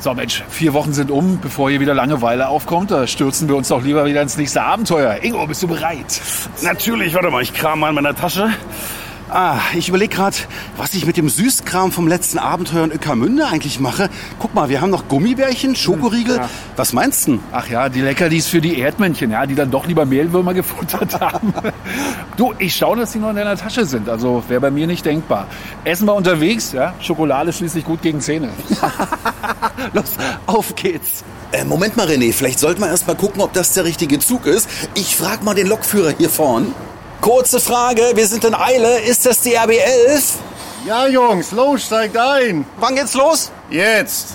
So Mensch, vier Wochen sind um, bevor hier wieder Langeweile aufkommt. Da stürzen wir uns doch lieber wieder ins nächste Abenteuer. Ingo, bist du bereit? Natürlich, warte mal, ich kram mal in meiner Tasche. Ah, ich überlege gerade, was ich mit dem Süßkram vom letzten Abenteuer in Öckermünde eigentlich mache. Guck mal, wir haben noch Gummibärchen, Schokoriegel. Ja. Was meinst du? Ach ja, die Leckerlis für die Erdmännchen, ja, die dann doch lieber Mehlwürmer gefuttert haben. du, ich staune, dass die noch in deiner Tasche sind. Also wäre bei mir nicht denkbar. Essen wir unterwegs, ja. Schokolade ist schließlich gut gegen Zähne. Los, auf geht's. Äh, Moment mal, René, vielleicht sollten wir erst mal gucken, ob das der richtige Zug ist. Ich frag mal den Lokführer hier vorn. Kurze Frage, wir sind in Eile. Ist das die RB11? Ja, Jungs, los, steigt ein. Wann geht's los? Jetzt.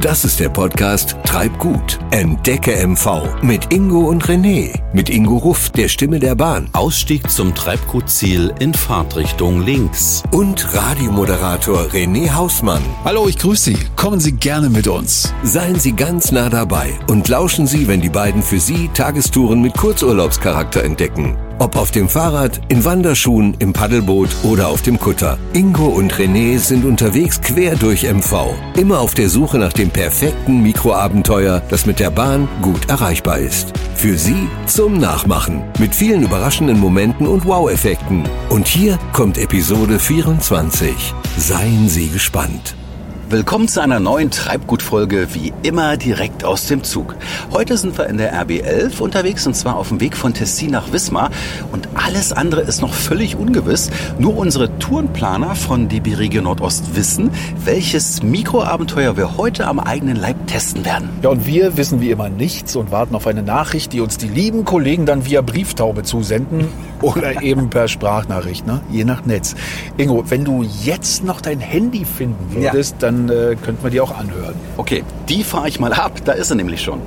Das ist der Podcast Treibgut. Entdecke MV mit Ingo und René. Mit Ingo Ruff, der Stimme der Bahn. Ausstieg zum Treibgutziel in Fahrtrichtung links. Und Radiomoderator René Hausmann. Hallo, ich grüße Sie. Kommen Sie gerne mit uns. Seien Sie ganz nah dabei und lauschen Sie, wenn die beiden für Sie Tagestouren mit Kurzurlaubscharakter entdecken. Ob auf dem Fahrrad, in Wanderschuhen, im Paddelboot oder auf dem Kutter. Ingo und René sind unterwegs quer durch MV. Immer auf der Suche nach dem perfekten Mikroabenteuer, das mit der Bahn gut erreichbar ist. Für Sie zum Nachmachen. Mit vielen überraschenden Momenten und Wow-Effekten. Und hier kommt Episode 24. Seien Sie gespannt. Willkommen zu einer neuen Treibgutfolge, wie immer direkt aus dem Zug. Heute sind wir in der RB11 unterwegs und zwar auf dem Weg von Tessin nach Wismar und alles andere ist noch völlig ungewiss. Nur unsere Tourenplaner von DB Regio Nordost wissen, welches Mikroabenteuer wir heute am eigenen Leib testen werden. Ja, und wir wissen wie immer nichts und warten auf eine Nachricht, die uns die lieben Kollegen dann via Brieftaube zusenden oder eben per Sprachnachricht, ne? je nach Netz. Ingo, wenn du jetzt noch dein Handy finden würdest, dann äh, könnten wir die auch anhören. Okay, die fahre ich mal ab, da ist er nämlich schon.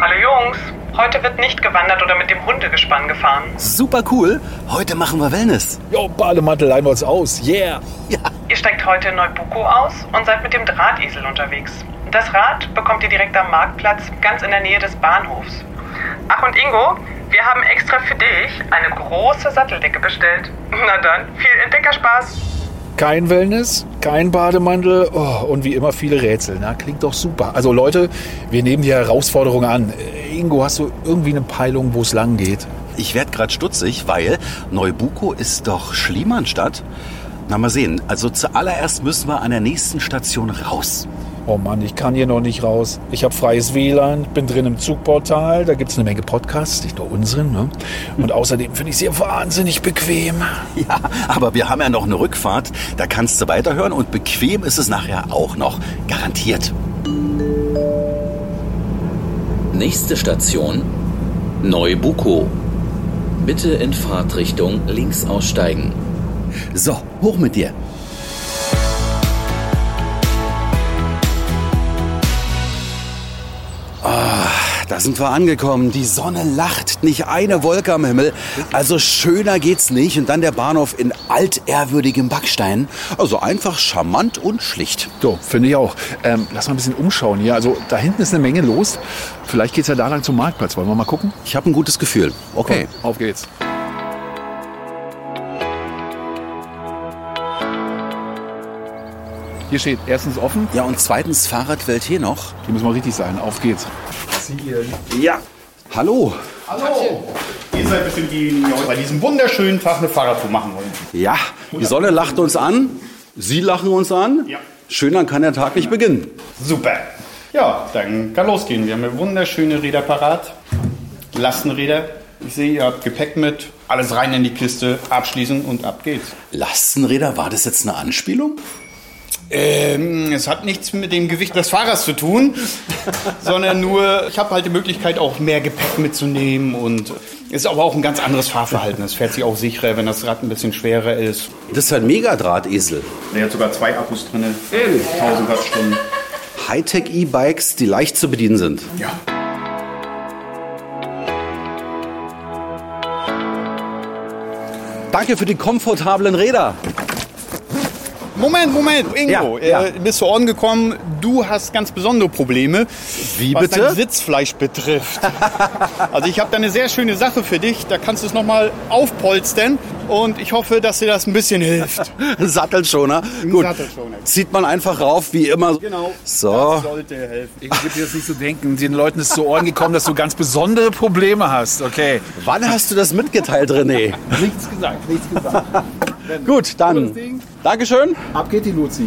Hallo Jungs, heute wird nicht gewandert oder mit dem Hundegespann gefahren. Super cool, heute machen wir Wellness. Jo, Bademantel leihen wir uns aus. Yeah! Ja, Ihr steigt heute in Neubuko aus und seid mit dem Drahtesel unterwegs. Das Rad bekommt ihr direkt am Marktplatz, ganz in der Nähe des Bahnhofs. Ach und Ingo, wir haben extra für dich eine große Satteldecke bestellt. Na dann, viel Entdeckerspaß. Kein Wellness, kein Bademantel oh, und wie immer viele Rätsel. Na, klingt doch super. Also Leute, wir nehmen die Herausforderung an. Äh, Ingo, hast du irgendwie eine Peilung, wo es lang geht? ich werde gerade stutzig, weil Neubuko ist doch Schliemann-Stadt. Na mal sehen, also zuallererst müssen wir an der nächsten Station raus. Oh Mann, ich kann hier noch nicht raus. Ich habe freies WLAN, bin drin im Zugportal, da gibt's eine Menge Podcasts, nicht nur unseren. Ne? Und außerdem finde ich sie wahnsinnig bequem. Ja, aber wir haben ja noch eine Rückfahrt, da kannst du weiterhören und bequem ist es nachher auch noch. Garantiert. Nächste Station Neubuko. Bitte in Fahrtrichtung links aussteigen. So, hoch mit dir. Ah, Da sind wir angekommen. Die Sonne lacht, nicht eine Wolke am Himmel. Also schöner geht's nicht. Und dann der Bahnhof in altehrwürdigem Backstein. Also einfach charmant und schlicht. So, finde ich auch. Ähm, lass mal ein bisschen umschauen hier. Also da hinten ist eine Menge los. Vielleicht geht's ja da lang zum Marktplatz. Wollen wir mal gucken? Ich habe ein gutes Gefühl. Okay. Komm, auf geht's. Hier steht erstens offen. Ja, und zweitens Fahrradwelt hier noch. Hier muss mal richtig sein. Auf geht's. Ja. Hallo. Hallo. Ihr seid bestimmt diejenigen, die bei diesem wunderschönen Tag eine Fahrradtour machen wollen. Ja, die Sonne lacht uns an. Sie lachen uns an. Ja. Schöner kann der Tag nicht beginnen. Super. Ja, dann kann losgehen. Wir haben ja wunderschöne Räder parat. Lastenräder. Ich sehe, ihr habt Gepäck mit. Alles rein in die Kiste, abschließen und ab geht's. Lastenräder, war das jetzt eine Anspielung? Ähm, es hat nichts mit dem Gewicht des Fahrers zu tun, sondern nur, ich habe halt die Möglichkeit, auch mehr Gepäck mitzunehmen und ist aber auch ein ganz anderes Fahrverhalten. Es fährt sich auch sicherer, wenn das Rad ein bisschen schwerer ist. Das ist ein Megadrahtesel. Der hat sogar zwei Akkus drin, 1000 Wattstunden. Hightech-E-Bikes, die leicht zu bedienen sind. Ja. Danke für die komfortablen Räder. Moment, Moment, Ingo, Ja, ja. Äh, bist du angekommen? Du hast ganz besondere Probleme, Wie was bitte? dein Sitzfleisch betrifft. also ich habe da eine sehr schöne Sache für dich. Da kannst du es nochmal aufpolstern und ich hoffe, dass dir das ein bisschen hilft. Sattelschoner. Gut. Sattelschoner. Zieht man einfach rauf, wie immer. Genau. So. Das sollte helfen. Ich würde jetzt nicht so denken. Den Leuten ist zu Ohren gekommen, dass du ganz besondere Probleme hast. Okay. Wann hast du das mitgeteilt, René? Nichts gesagt, nichts gesagt. Gut, dann. Dankeschön. Ab geht die Luzi.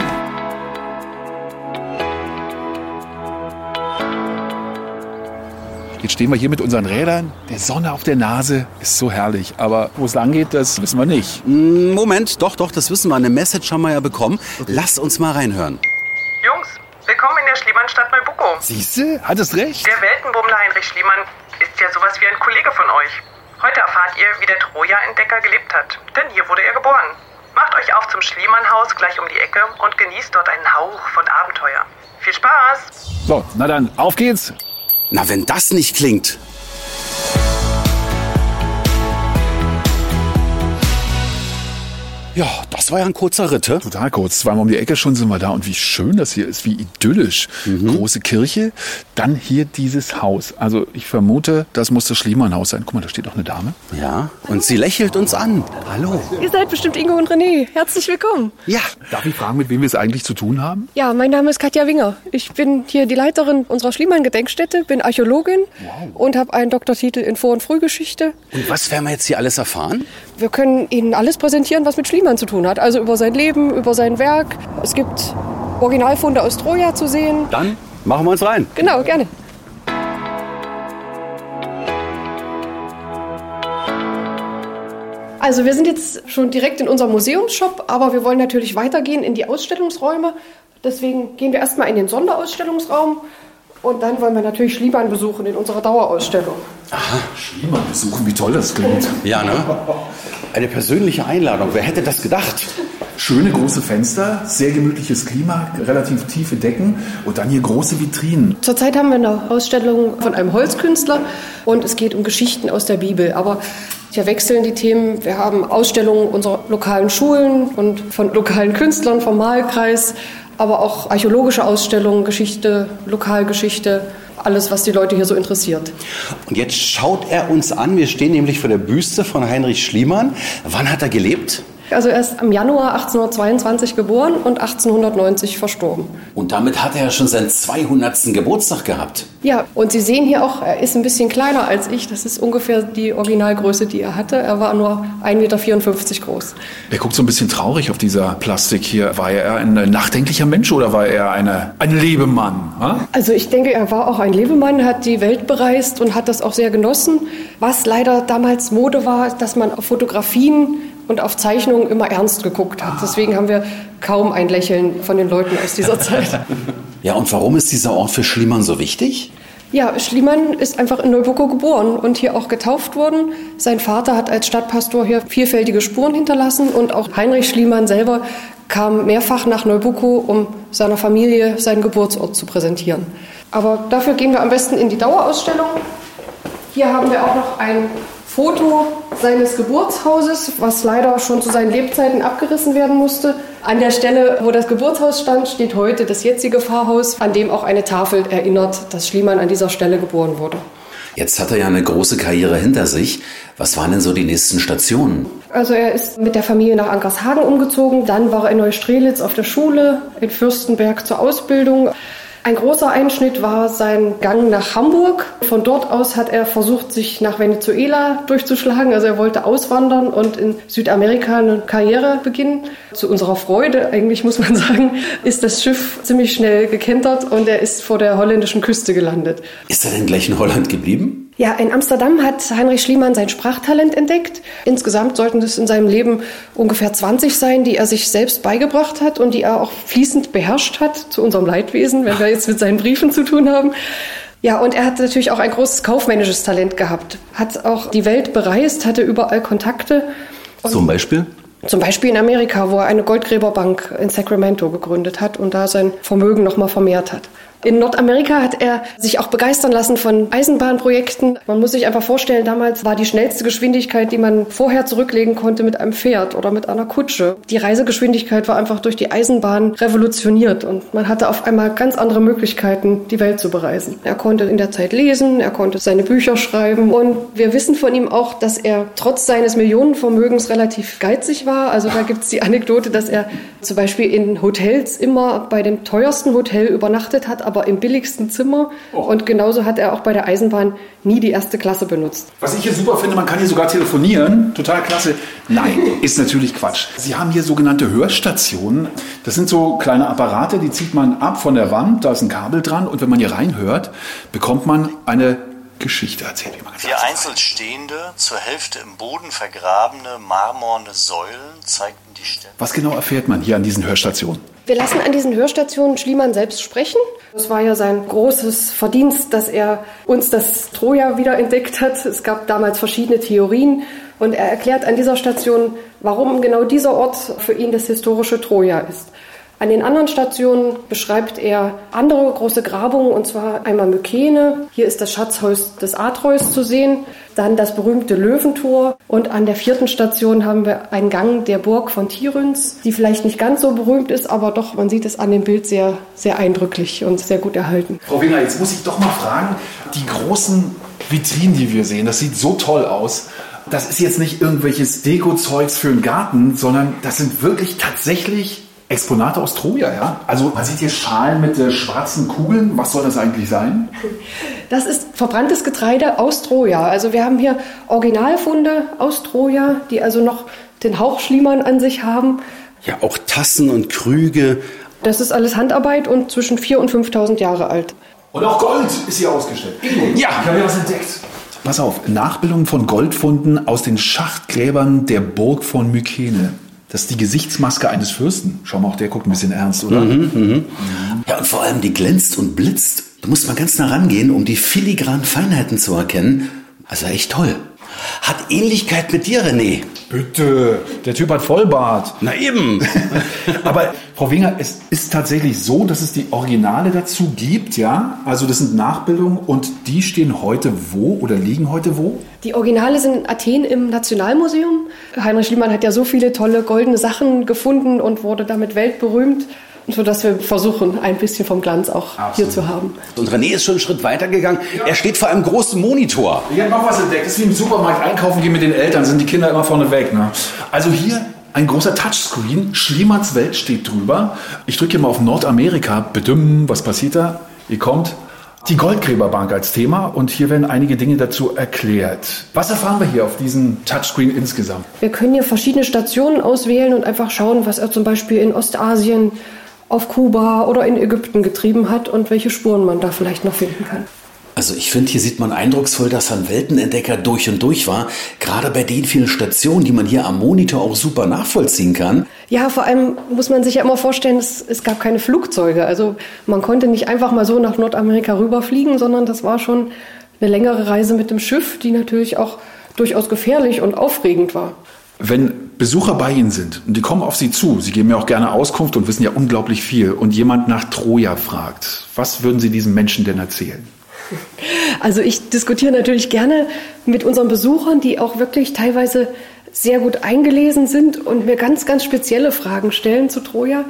Jetzt stehen wir hier mit unseren Rädern, der Sonne auf der Nase, ist so herrlich. Aber wo es lang geht, das wissen wir nicht. Moment, doch, doch, das wissen wir. Eine Message haben wir ja bekommen. Lass uns mal reinhören. Jungs, willkommen in der Schliemannstadt Neubucko. Siehste, hattest recht. Der Weltenbummler Heinrich Schliemann ist ja sowas wie ein Kollege von euch. Heute erfahrt ihr, wie der Troja-Entdecker gelebt hat. Denn hier wurde er geboren. Macht euch auf zum Schliemann-Haus gleich um die Ecke und genießt dort einen Hauch von Abenteuer. Viel Spaß! So, na dann, auf geht's. Na, wenn das nicht klingt. Ja, das war ja ein kurzer Ritt. Total kurz, zweimal um die Ecke schon sind wir da. Und wie schön das hier ist, wie idyllisch. Große Kirche, dann hier dieses Haus. Also ich vermute, das muss das Schliemann-Haus sein. Guck mal, da steht noch eine Dame. Ja, und sie lächelt uns an. Hallo. Ihr seid bestimmt Ingo und René. Herzlich willkommen. Ja, Darf ich fragen, mit wem wir es eigentlich zu tun haben? Ja, mein Name ist Katja Winger. Ich bin hier die Leiterin unserer Schliemann-Gedenkstätte, bin Archäologin und habe einen Doktortitel in Vor- und Frühgeschichte. und was werden wir jetzt hier alles erfahren? Wir können Ihnen alles präsentieren, was mit Schliemann zu tun hat. Also über sein Leben, über sein Werk. Es gibt Originalfunde aus Troja zu sehen. Dann machen wir uns rein. Genau, gerne. Also wir sind jetzt schon direkt in unserem Museumsshop, aber wir wollen natürlich weitergehen in die Ausstellungsräume. Deswegen gehen wir erstmal in den Sonderausstellungsraum und dann wollen wir natürlich Schliemann besuchen in unserer Dauerausstellung. Schliemann besuchen, wie toll das klingt. Ja, ne? Eine persönliche Einladung. Wer hätte das gedacht? Schöne große Fenster, sehr gemütliches Klima, relativ tiefe Decken und dann hier große Vitrinen. Zurzeit haben wir eine Ausstellung von einem Holzkünstler und es geht um Geschichten aus der Bibel. Aber hier wechseln die Themen. Wir haben Ausstellungen unserer lokalen Schulen und von lokalen Künstlern vom Malkreis, aber auch archäologische Ausstellungen, Geschichte, Lokalgeschichte, alles, was die Leute hier so interessiert. Und jetzt schaut er uns an. Wir stehen nämlich vor der Büste von Heinrich Schliemann. Wann hat er gelebt? Also er ist im Januar 1822 geboren und 1890 verstorben. Und damit hat er ja schon seinen 200. Geburtstag gehabt. Ja, und Sie sehen hier auch, er ist ein bisschen kleiner als ich. Das ist ungefähr die Originalgröße, die er hatte. Er war nur 1,54 Meter groß. Er guckt so ein bisschen traurig auf dieser Plastik hier. War er ein nachdenklicher Mensch oder war er eine, ein Lebemann? Ha? Also ich denke, er war auch ein Lebemann, hat die Welt bereist und hat das auch sehr genossen. Was leider damals Mode war, dass man auf Fotografien und auf Zeichnungen immer ernst geguckt hat. Deswegen haben wir kaum ein Lächeln von den Leuten aus dieser Zeit. Ja, und warum ist dieser Ort für Schliemann so wichtig? Ja, Schliemann ist einfach in Neubucko geboren und hier auch getauft worden. Sein Vater hat als Stadtpastor hier vielfältige Spuren hinterlassen und auch Heinrich Schliemann selber kam mehrfach nach Neubucko, um seiner Familie seinen Geburtsort zu präsentieren. Aber dafür gehen wir am besten in die Dauerausstellung. Hier haben wir auch noch ein Foto seines Geburtshauses, was leider schon zu seinen Lebzeiten abgerissen werden musste. An der Stelle, wo das Geburtshaus stand, steht heute das jetzige Pfarrhaus, an dem auch eine Tafel erinnert, dass Schliemann an dieser Stelle geboren wurde. Jetzt hat er ja eine große Karriere hinter sich. Was waren denn so die nächsten Stationen? Also er ist mit der Familie nach Ankershagen umgezogen, dann war er in Neustrelitz auf der Schule, in Fürstenberg zur Ausbildung. Ein großer Einschnitt war sein Gang nach Hamburg. Von dort aus hat er versucht, sich nach Venezuela durchzuschlagen. Also er wollte auswandern und in Südamerika eine Karriere beginnen. Zu unserer Freude, eigentlich muss man sagen, ist das Schiff ziemlich schnell gekentert und er ist vor der holländischen Küste gelandet. Ist er denn gleich in Holland geblieben? Ja, in Amsterdam hat Heinrich Schliemann sein Sprachtalent entdeckt. Insgesamt sollten es in seinem Leben ungefähr 20 sein, die er sich selbst beigebracht hat und die er auch fließend beherrscht hat, zu unserem Leidwesen, wenn wir jetzt mit seinen Briefen zu tun haben. Ja, und er hat natürlich auch ein großes kaufmännisches Talent gehabt. Hat auch die Welt bereist, hatte überall Kontakte. Zum Beispiel? zum Beispiel in Amerika, wo er eine Goldgräberbank in Sacramento gegründet hat und da sein Vermögen nochmal vermehrt hat. In Nordamerika hat er sich auch begeistern lassen von Eisenbahnprojekten. Man muss sich einfach vorstellen, damals war die schnellste Geschwindigkeit, die man vorher zurücklegen konnte, mit einem Pferd oder mit einer Kutsche. Die Reisegeschwindigkeit war einfach durch die Eisenbahn revolutioniert und man hatte auf einmal ganz andere Möglichkeiten, die Welt zu bereisen. Er konnte in der Zeit lesen, er konnte seine Bücher schreiben und wir wissen von ihm auch, dass er trotz seines Millionenvermögens relativ geizig war. Also da gibt es die Anekdote, dass er zum Beispiel in Hotels immer bei dem teuersten Hotel übernachtet hat, aber im billigsten Zimmer. Oh. Und genauso hat er auch bei der Eisenbahn nie die erste Klasse benutzt. Was ich hier super finde, man kann hier sogar telefonieren. Total klasse. Nein, ist natürlich Quatsch. Sie haben hier sogenannte Hörstationen. Das sind so kleine Apparate, die zieht man ab von der Wand. Da ist ein Kabel dran. Und wenn man hier reinhört, bekommt man eine Geschichte erzählt. Wie man ganz Vier einzeln stehende, zur Hälfte im Boden vergrabene, marmorne Säulen zeigten die Stätte. Was genau erfährt man hier an diesen Hörstationen? Wir lassen an diesen Hörstationen Schliemann selbst sprechen. Es war ja sein großes Verdienst, dass er uns das Troja wieder entdeckt hat. Es gab damals verschiedene Theorien und er erklärt an dieser Station, warum genau dieser Ort für ihn das historische Troja ist. An den anderen Stationen beschreibt er andere große Grabungen, und zwar einmal Mykene. Hier ist das Schatzhaus des Atreus zu sehen, dann das berühmte Löwentor. Und an der vierten Station haben wir einen Gang der Burg von Tiryns, die vielleicht nicht ganz so berühmt ist, aber doch, man sieht es an dem Bild sehr, sehr eindrücklich und sehr gut erhalten. Frau Winger, jetzt muss ich doch mal fragen, die großen Vitrinen, die wir sehen, das sieht so toll aus. Das ist jetzt nicht irgendwelches Deko-Zeugs für den Garten, sondern das sind wirklich tatsächlich Exponate aus Troja, ja? Also man sieht hier Schalen mit äh, schwarzen Kugeln. Was soll das eigentlich sein? Das ist verbranntes Getreide aus Troja. Also wir haben hier Originalfunde aus Troja, die also noch den Hauch Schliemann an sich haben. Ja, auch Tassen und Krüge. Das ist alles Handarbeit und zwischen 4.000 und 5.000 Jahre alt. Und auch Gold ist hier ausgestellt. Ja, ich habe hier was entdeckt. Pass auf, Nachbildungen von Goldfunden aus den Schachtgräbern der Burg von Mykene. Das ist die Gesichtsmaske eines Fürsten. Schau mal, auch der guckt ein bisschen ernst, oder? Ja, und vor allem die glänzt und blitzt. Du musst mal ganz nah rangehen, um die filigranen Feinheiten zu erkennen. Also echt toll. Hat Ähnlichkeit mit dir, René. Bitte, der Typ hat Vollbart. Na eben. Aber Frau Winger, es ist tatsächlich so, dass es die Originale dazu gibt, ja? Also das sind Nachbildungen und die stehen heute wo oder liegen heute wo? Die Originale sind in Athen im Nationalmuseum. Heinrich Schliemann hat ja so viele tolle goldene Sachen gefunden und wurde damit weltberühmt, sodass wir versuchen, ein bisschen vom Glanz auch hier zu haben. Und René ist schon einen Schritt weiter gegangen. Er steht vor einem großen Monitor. Ich habe noch was entdeckt. Das ist wie im Supermarkt einkaufen gehen mit den Eltern, sind die Kinder immer vorne weg. Ne? Also hier ein großer Touchscreen, Schliemanns Welt steht drüber. Ich drücke hier mal auf Nordamerika. Bedümm, was passiert da? Ihr kommt. Die Goldgräberbank als Thema und hier werden einige Dinge dazu erklärt. Was erfahren wir hier auf diesem Touchscreen insgesamt? Wir können hier verschiedene Stationen auswählen und einfach schauen, was er zum Beispiel in Ostasien, auf Kuba oder in Ägypten getrieben hat und welche Spuren man da vielleicht noch finden kann. Also ich finde, hier sieht man eindrucksvoll, dass er ein Weltenentdecker durch und durch war. Gerade bei den vielen Stationen, die man hier am Monitor auch super nachvollziehen kann. Ja, vor allem muss man sich ja immer vorstellen, es, es gab keine Flugzeuge. Also man konnte nicht einfach mal so nach Nordamerika rüberfliegen, sondern das war schon eine längere Reise mit dem Schiff, die natürlich auch durchaus gefährlich und aufregend war. Wenn Besucher bei Ihnen sind und die kommen auf Sie zu, Sie geben ja auch gerne Auskunft und wissen ja unglaublich viel und jemand nach Troja fragt, was würden Sie diesem Menschen denn erzählen? Also ich diskutiere natürlich gerne mit unseren Besuchern, die auch wirklich teilweise sehr gut eingelesen sind und mir ganz, ganz spezielle Fragen stellen zu Troja.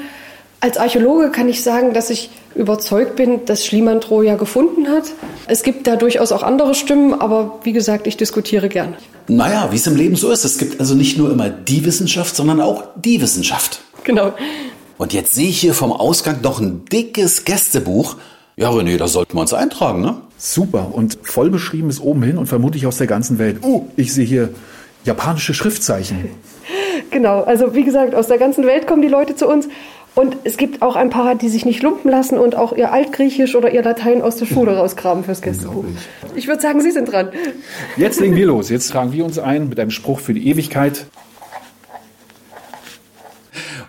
Als Archäologe kann ich sagen, dass ich überzeugt bin, dass Schliemann Troja gefunden hat. Es gibt da durchaus auch andere Stimmen, aber wie gesagt, ich diskutiere gerne. Naja, wie es im Leben so ist. Es gibt also nicht nur immer die Wissenschaft, sondern auch die Wissenschaft. Genau. Und jetzt sehe ich hier vom Ausgang noch ein dickes Gästebuch. Ja, René, da sollten wir uns eintragen, ne? Super und voll beschrieben ist oben hin und vermutlich aus der ganzen Welt. Oh, ich sehe hier japanische Schriftzeichen. Genau, also wie gesagt, aus der ganzen Welt kommen die Leute zu uns. Und es gibt auch ein paar, die sich nicht lumpen lassen und auch ihr Altgriechisch oder ihr Latein aus der Schule rausgraben fürs Gästebuch. Ich würde sagen, Sie sind dran. Jetzt legen wir los. Jetzt tragen wir uns ein mit einem Spruch für die Ewigkeit.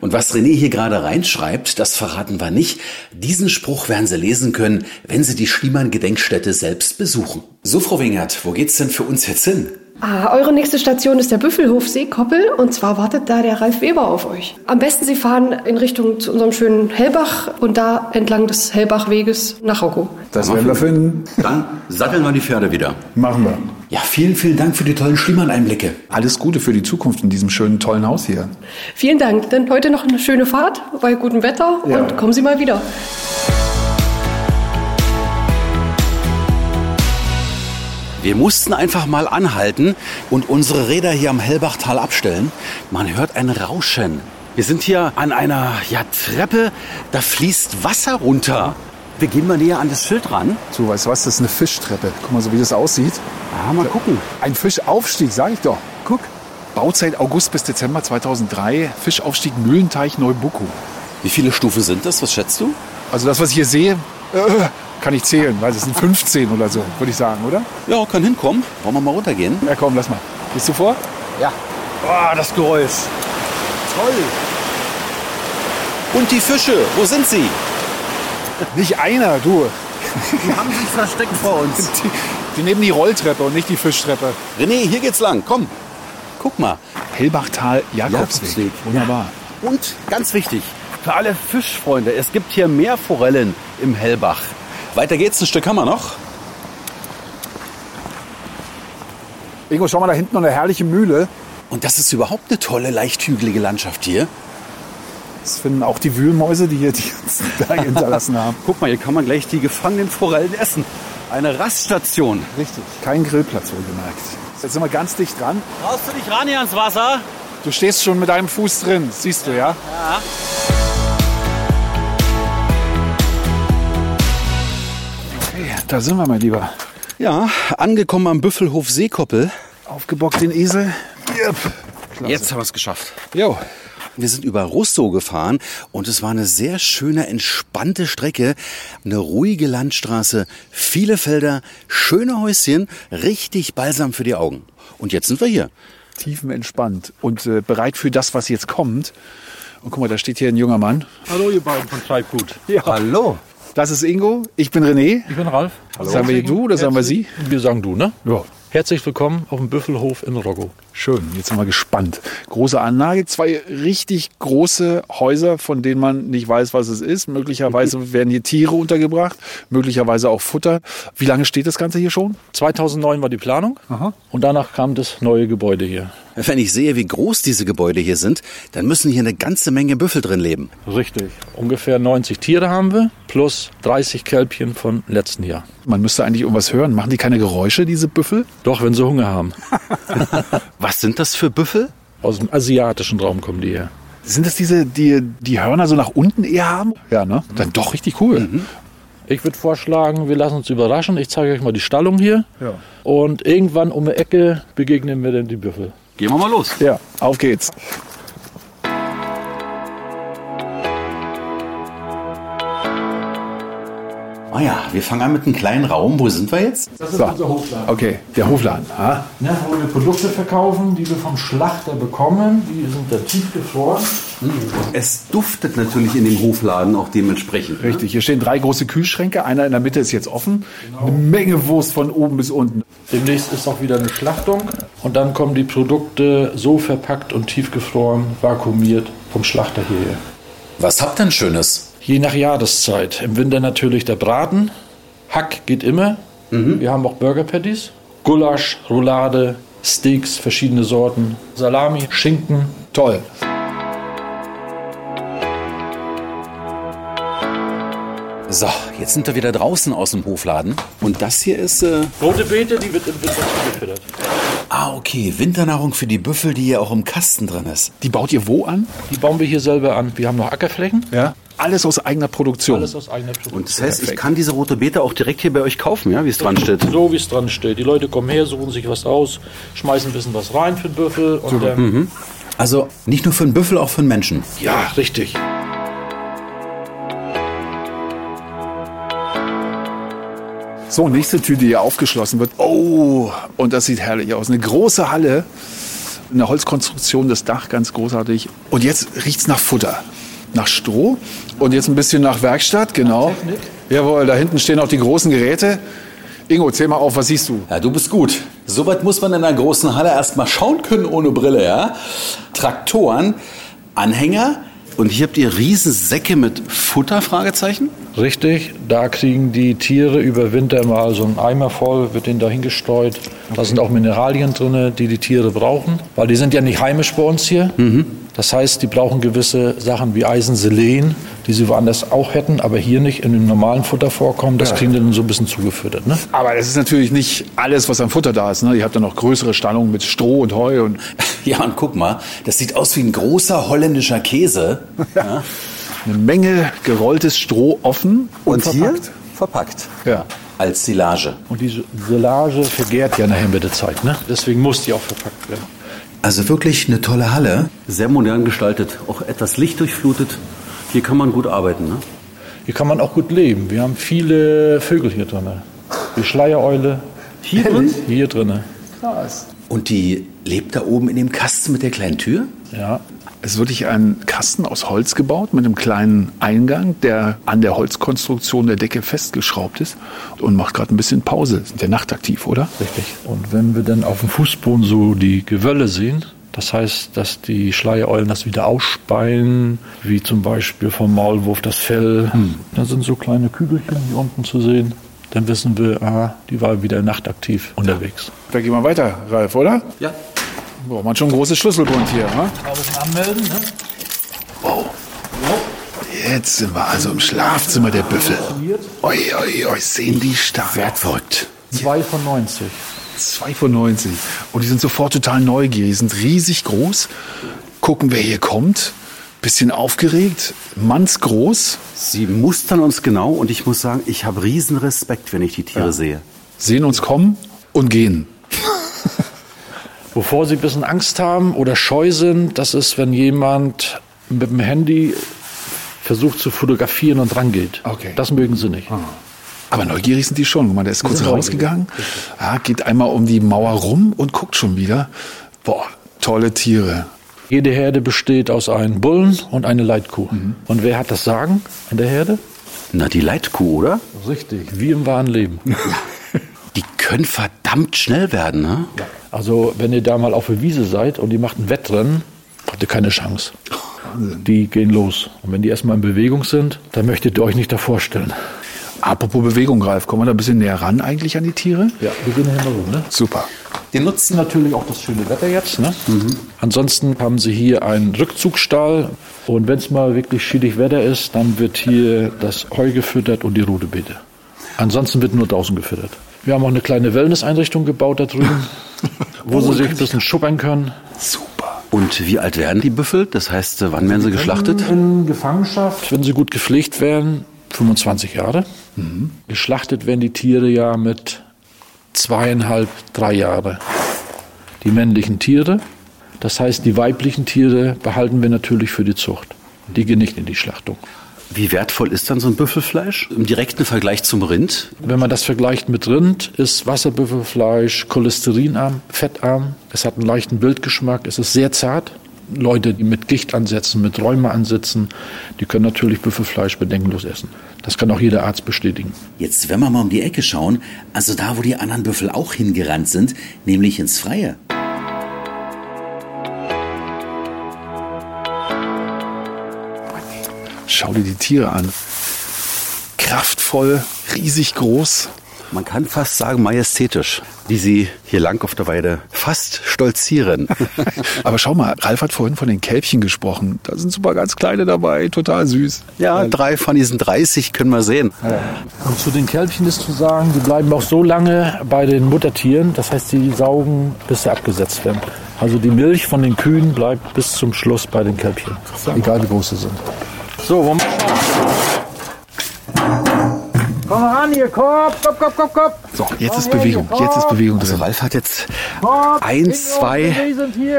Und was René hier gerade reinschreibt, das verraten wir nicht. Diesen Spruch werden Sie lesen können, wenn Sie die Schliemann-Gedenkstätte selbst besuchen. So, Frau Wingert, wo geht's denn für uns jetzt hin? Ah, eure nächste Station ist der Büffelhof Seekoppel und zwar wartet da der Ralf Weber auf euch. Am besten Sie fahren in Richtung zu unserem schönen Hellbach und da entlang des Hellbachweges nach Rocco. Das werden wir finden. Dann satteln wir die Pferde wieder. Machen wir. Ja, vielen, vielen Dank für die tollen Schliemann-Einblicke. Alles Gute für die Zukunft in diesem schönen, tollen Haus hier. Vielen Dank. Dann heute noch eine schöne Fahrt bei gutem Wetter Ja. und kommen Sie mal wieder. Wir mussten einfach mal anhalten und unsere Räder hier am Hellbachtal abstellen. Man hört ein Rauschen. Wir sind hier an einer ja, Treppe, da fließt Wasser runter. Wir gehen mal näher an das Schild ran. So, weißt du was? Das ist eine Fischtreppe. Guck mal, so wie das aussieht. Ah, mal gucken. Ein Fischaufstieg, sag ich doch. Guck. Bauzeit August bis Dezember 2003. Fischaufstieg Mühlenteich Neubucko. Wie viele Stufen sind das? Was schätzt du? Also das, was ich hier sehe, äh, kann ich zählen, weil es sind 15 oder so, würde ich sagen, oder? Ja, kann hinkommen. Wollen wir mal runtergehen? Ja, komm, lass mal. Bist du vor? Ja. Oh, das Geräusch. Toll. Und die Fische, wo sind sie? Nicht einer, du. Die haben sich versteckt vor uns. Die, die nehmen die Rolltreppe und nicht die Fischtreppe. René, hier geht's lang. Komm. Guck mal. Hellbachtal Jakobsweg. Jakobsweg. Wunderbar. Und ganz wichtig, für alle Fischfreunde, es gibt hier mehr Forellen im Hellbach. Weiter geht's, ein Stück haben wir noch. Ingo, schau mal da hinten noch eine herrliche Mühle. Und das ist überhaupt eine tolle, leicht hügelige Landschaft hier. Das finden auch die Wühlmäuse, die hier die ganzen Berge hinterlassen haben. Guck mal, hier kann man gleich die gefangenen Forellen essen. Eine Raststation. Richtig. Kein Grillplatz wohlgemerkt. Jetzt sind wir ganz dicht dran. Brauchst du dich ran hier ans Wasser? Du stehst schon mit deinem Fuß drin, siehst du, ja? Ja. Okay, da sind wir, mein Lieber. Ja, angekommen am Büffelhof Seekoppel. Aufgebockt den Esel. Yep. Klasse. Jetzt haben wir es geschafft. Jo. Wir sind über Russo gefahren und es war eine sehr schöne, entspannte Strecke. Eine ruhige Landstraße, viele Felder, schöne Häuschen, richtig balsam für die Augen. Und jetzt sind wir hier. Tiefenentspannt und äh, bereit für das, was jetzt kommt. Und guck mal, da steht hier ein junger Mann. Hallo, ihr beiden von Treibgut. Ja. Hallo. Das ist Ingo, ich bin René. Ich bin Ralf. Sagen wir du oder sagen wir Sie? Wir sagen du, ne? Ja. Herzlich willkommen auf dem Büffelhof in Roggo. Schön, jetzt sind wir gespannt. Große Anlage, zwei richtig große Häuser, von denen man nicht weiß, was es ist. Möglicherweise werden hier Tiere untergebracht, möglicherweise auch Futter. Wie lange steht das Ganze hier schon? 2009 war die Planung Aha. und danach kam das neue Gebäude hier. Wenn ich sehe, wie groß diese Gebäude hier sind, dann müssen hier eine ganze Menge Büffel drin leben. Richtig. Ungefähr 90 Tiere haben wir, plus 30 Kälbchen von letzten Jahr. Man müsste eigentlich irgendwas hören. Machen die keine Geräusche, diese Büffel? Doch, wenn sie Hunger haben. Was sind das für Büffel? Aus dem asiatischen Raum kommen die her. Sind das diese, die die Hörner so nach unten eher haben? Ja, ne? Dann doch richtig cool. Ich würde vorschlagen, wir lassen uns überraschen. Ich zeige euch mal die Stallung hier. Ja. Und irgendwann um die Ecke begegnen wir dann die Büffel. Gehen wir mal los. Ja, auf geht's. Ah ja, wir fangen an mit einem kleinen Raum. Wo sind wir jetzt? Das ist So. unser Hofladen. Okay, der Hofladen. Ah. Ne, wo wir Produkte verkaufen, die wir vom Schlachter bekommen. Die sind dann tiefgefroren. Es duftet natürlich in dem Hofladen auch dementsprechend. ne? Richtig, hier stehen drei große Kühlschränke. Einer in der Mitte ist jetzt offen. Eine Menge Wurst von oben bis unten. Demnächst ist auch wieder eine Schlachtung. Und dann kommen die Produkte so verpackt und tiefgefroren, vakuumiert vom Schlachter hierher. Was habt ihr denn Schönes? Je nach Jahreszeit. Im Winter natürlich der Braten. Hack geht immer. Wir haben auch Burger Patties. Gulasch, Roulade, Steaks, verschiedene Sorten. Salami, Schinken. Toll. So, jetzt sind wir wieder draußen aus dem Hofladen. Und das hier ist. Äh, Rote Beete, die wird im Winter zugefüttert. Ah, okay. Winternahrung für die Büffel, die hier auch im Kasten drin ist. Die baut ihr wo an? Die bauen wir hier selber an. Wir haben noch Ackerflächen. Ja. Alles aus eigener Produktion. Alles aus eigener Produktion. Und das heißt, ich kann diese rote Beete auch direkt hier bei euch kaufen, ja, wie es dran steht. So wie es dran steht. Die Leute kommen her, suchen sich was aus, schmeißen ein bisschen was rein für den Büffel. Und dann, Also nicht nur für einen Büffel, auch für einen Menschen. Ja, richtig. So, nächste Tür, die hier aufgeschlossen wird. Oh, und das sieht herrlich aus. Eine große Halle, eine Holzkonstruktion, das Dach ganz großartig. Und jetzt riecht's nach Futter, nach Stroh und jetzt ein bisschen nach Werkstatt, genau. Jawohl, da hinten stehen auch die großen Geräte. Ingo, zähl mal auf, was siehst du? Ja, du bist gut. Soweit muss man in einer großen Halle erstmal schauen können ohne Brille, ja? Traktoren, Anhänger und hier habt ihr Riesensäcke mit Futter, Fragezeichen? Richtig, da kriegen die Tiere über Winter mal so einen Eimer voll, wird denen da hingestreut. Da sind auch Mineralien drin, die die Tiere brauchen, weil die sind ja nicht heimisch bei uns hier. Das heißt, die brauchen gewisse Sachen wie Eisen, Selen, die sie woanders auch hätten, aber hier nicht in dem normalen Futter vorkommen. Das kriegen die dann so ein bisschen zugefüttert. Ne? Aber das ist natürlich nicht alles, was am Futter da ist. Ne? Ihr habt ja noch größere Stallungen mit Stroh und Heu und Ja, und guck mal, das sieht aus wie ein großer holländischer Käse. Ja. eine Menge gerolltes Stroh offen und, Und hier verpackt. verpackt. Ja. Als Silage. Und diese Silage vergärt ja nachher mit der Zeit. Ne? Deswegen muss die auch verpackt werden. Also wirklich eine tolle Halle. Sehr modern gestaltet, auch etwas lichtdurchflutet. Hier kann man gut arbeiten, ne? Hier kann man auch gut leben. Wir haben viele Vögel hier drin. Die Schleiereule. Hier drin? Hier drin. Und die lebt da oben in dem Kasten mit der kleinen Tür? Ja. Es ist wirklich ein Kasten aus Holz gebaut mit einem kleinen Eingang, der an der Holzkonstruktion der Decke festgeschraubt ist und macht gerade ein bisschen Pause. Sind der nachtaktiv, oder? Richtig. Und wenn wir dann auf dem Fußboden so die Gewölle sehen, das heißt, dass die Schleiereulen das wieder ausspeien, wie zum Beispiel vom Maulwurf das Fell. Da sind so kleine Kügelchen hier unten zu sehen. Dann wissen wir, ah, die war wieder nachtaktiv unterwegs. Da gehen wir weiter, Ralf, oder? Ja. Braucht man schon ein großes Schlüsselbund hier, ne? anmelden, ne? Jetzt sind wir also im Schlafzimmer der Büffel. Oi, oi, oi, sehen die stark. Wertverrückt. Zwei von 90. 2 von 90. Und die sind sofort total neugierig, sind riesig groß. Gucken, wer hier kommt. Bisschen aufgeregt, mannsgroß. Sie mustern uns genau und ich muss sagen, ich habe riesen Respekt, wenn ich die Tiere sehe. Sehen uns kommen und gehen. Wovor sie ein bisschen Angst haben oder scheu sind, das ist, wenn jemand mit dem Handy versucht zu fotografieren und rangeht. Okay. Das mögen sie nicht. Aber neugierig sind die schon. Guck mal, der ist kurz rausgegangen, ja, geht einmal um die Mauer rum und guckt schon wieder. Boah, tolle Tiere. Jede Herde besteht aus einem Bullen und einer Leitkuh. Und wer hat das Sagen in der Herde? Na, die Leitkuh, oder? Richtig, wie im wahren Leben. Die können verdammt schnell werden, ne? Also, wenn ihr da mal auf der Wiese seid und die macht ein Wettrennen, habt ihr keine Chance. Die gehen los. Und wenn die erstmal in Bewegung sind, dann möchtet ihr euch nicht davor stellen. Apropos Bewegung, Ralf, kommen wir da ein bisschen näher ran eigentlich an die Tiere? Ja, wir gehen hier mal rum, ne? Super. Die nutzen natürlich auch das schöne Wetter jetzt. Ne? Ansonsten haben sie hier einen Rückzugsstall. Und wenn es mal wirklich schiedig Wetter ist, dann wird hier das Heu gefüttert und die Rudebeete. Ansonsten wird nur draußen gefüttert. Wir haben auch eine kleine Wellness-Einrichtung gebaut da drüben, wo sie sich ein bisschen schuppern können. Super. Und wie alt werden die Büffel? Das heißt, wann werden sie geschlachtet? In Gefangenschaft, wenn sie gut gepflegt werden, 25 Jahre. Geschlachtet werden die Tiere ja mit zweieinhalb, drei Jahre. Die männlichen Tiere, das heißt die weiblichen Tiere behalten wir natürlich für die Zucht. Die gehen nicht in die Schlachtung. Wie wertvoll ist dann so ein Büffelfleisch im direkten Vergleich zum Rind? Wenn man das vergleicht mit Rind, ist Wasserbüffelfleisch cholesterinarm, fettarm. Es hat einen leichten Bildgeschmack, es ist sehr zart. Leute, die mit Gichtansätzen, mit Rheumaansätzen, die können natürlich Büffelfleisch bedenkenlos essen. Das kann auch jeder Arzt bestätigen. Jetzt, wenn wir mal um die Ecke schauen, also da, wo die anderen Büffel auch hingerannt sind, nämlich ins Freie. Schau dir die Tiere an. Kraftvoll, riesig groß. Man kann fast sagen majestätisch, wie sie hier lang auf der Weide fast stolzieren. Aber schau mal, Ralf hat vorhin von den Kälbchen gesprochen. Da sind super ganz kleine dabei, total süß. ja, drei von diesen 30 können wir sehen. Und zu den Kälbchen ist zu sagen, die bleiben auch so lange bei den Muttertieren, das heißt, die saugen, bis sie abgesetzt werden. Also die Milch von den Kühen bleibt bis zum Schluss bei den Kälbchen, egal wie groß sie sind. So, wollen wir Komm mal ran hier, Kopf, Kopf, Kopf, Kopf, Kopf. So, jetzt ist Bewegung, jetzt ist Bewegung Also drin. Ralf hat jetzt eins, zwei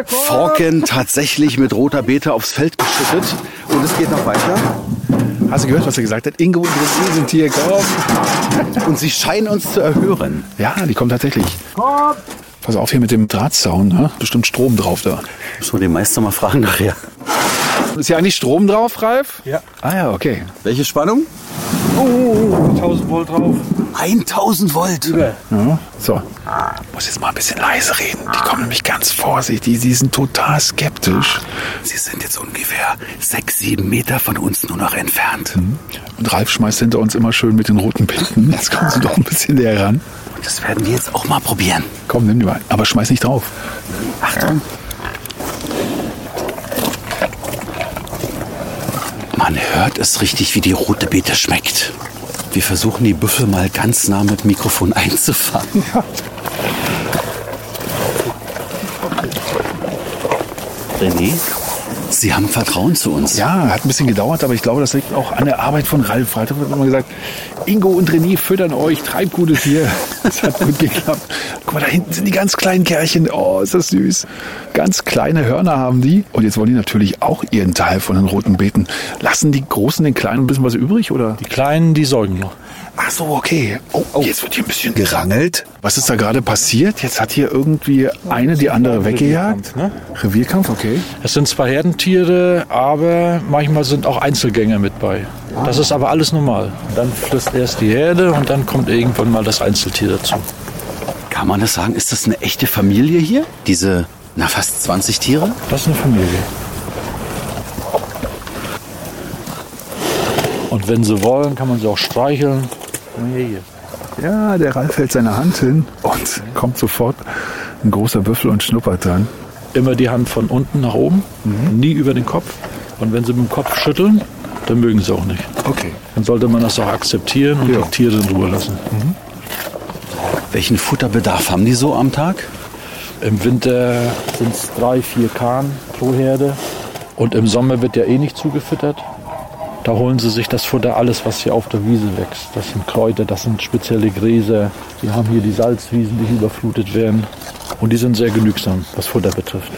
Forken tatsächlich mit roter Beete aufs Feld geschüttet. Und es geht noch weiter. Hast du gehört, was er gesagt hat? Ingo und Dressin sind hier, komm. Und sie scheinen uns zu erhören. Ja, die kommen tatsächlich. Pass auf hier mit dem Drahtzaun, ne? bestimmt Strom drauf da. Müssen wir den Meister mal fragen nachher. Ist hier eigentlich Strom drauf, Ralf? Ja. Ah ja, okay. Welche Spannung? Oh, 1000 Volt drauf. 1000 Volt. Über. Ja, so. Muss jetzt mal ein bisschen leise reden. Die kommen nämlich ganz vorsichtig. Die sind total skeptisch. Sie sind jetzt ungefähr sechs, sieben Meter von uns nur noch entfernt. Und Ralf schmeißt hinter uns immer schön mit den roten Pinten. Jetzt kommen sie doch ein bisschen näher ran. Und das werden wir jetzt auch mal probieren. Komm, nimm die mal. Aber schmeiß nicht drauf. Achtung. Man hört es richtig, wie die rote Beete schmeckt. Wir versuchen die Büffel mal ganz nah mit Mikrofon einzufangen. René, Sie haben Vertrauen zu uns. Ja, hat ein bisschen gedauert, aber ich glaube, das liegt auch an der Arbeit von Ralf. Ralf hat immer gesagt, Ingo und René füttern euch, Treibgutes hier. Das hat gut geklappt. Guck mal, da hinten sind die ganz kleinen Kerlchen. Oh, ist das süß. Ganz kleine Hörner haben die. Und jetzt wollen die natürlich auch ihren Teil von den roten Beeten. Lassen die Großen den Kleinen ein bisschen was übrig, oder? Die Kleinen, die säugen noch. Ach so, okay. Oh, jetzt wird hier ein bisschen gerangelt. Was ist da gerade passiert? Jetzt hat hier irgendwie eine die andere weggejagt. ne? Revierkampf, okay. Es sind zwar Herdentiere, aber manchmal sind auch Einzelgänger mit bei. Das ist aber alles normal. Dann frisst erst die Herde und dann kommt irgendwann mal das Einzeltier dazu. Kann man das sagen? Ist das eine echte Familie hier? Diese, na, fast 20 Tiere? Das ist eine Familie. Und wenn sie wollen, kann man sie auch streicheln. Ja, der Ralf hält seine Hand hin und kommt sofort ein großer Büffel und schnuppert dann. Immer die Hand von unten nach oben, nie über den Kopf. Und wenn sie mit dem Kopf schütteln, dann mögen sie auch nicht. Okay. Dann sollte man das auch akzeptieren und Ja. die Tiere in Ruhe lassen. Welchen Futterbedarf haben die so am Tag? Im Winter sind es drei, vier Kahn pro Herde. Und im Sommer wird ja eh nicht zugefüttert. Da holen sie sich das Futter, alles, was hier auf der Wiese wächst. Das sind Kräuter, das sind spezielle Gräser. Die haben hier die Salzwiesen, die überflutet werden. Und die sind sehr genügsam, was Futter betrifft.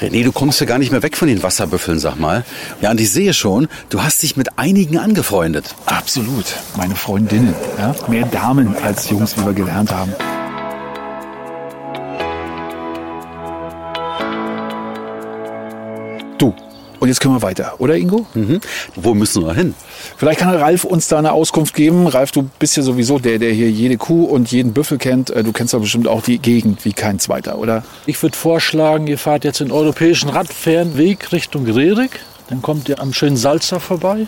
René, du kommst ja gar nicht mehr weg von den Wasserbüffeln, sag mal. Ja, und ich sehe schon, du hast dich mit einigen angefreundet. Absolut. Meine Freundinnen. Ja? Mehr Damen als Jungs, wie wir gelernt haben. Und jetzt können wir weiter, oder Ingo? Mhm. Wo müssen wir hin? Vielleicht kann Ralf uns da eine Auskunft geben. Ralf, du bist ja sowieso der, der hier jede Kuh und jeden Büffel kennt. Äh, Du kennst doch bestimmt auch die Gegend wie kein zweiter, oder? Ich würde vorschlagen, ihr fahrt jetzt den europäischen Radfernweg Richtung Rerik. Dann kommt ihr am schönen Salzer vorbei.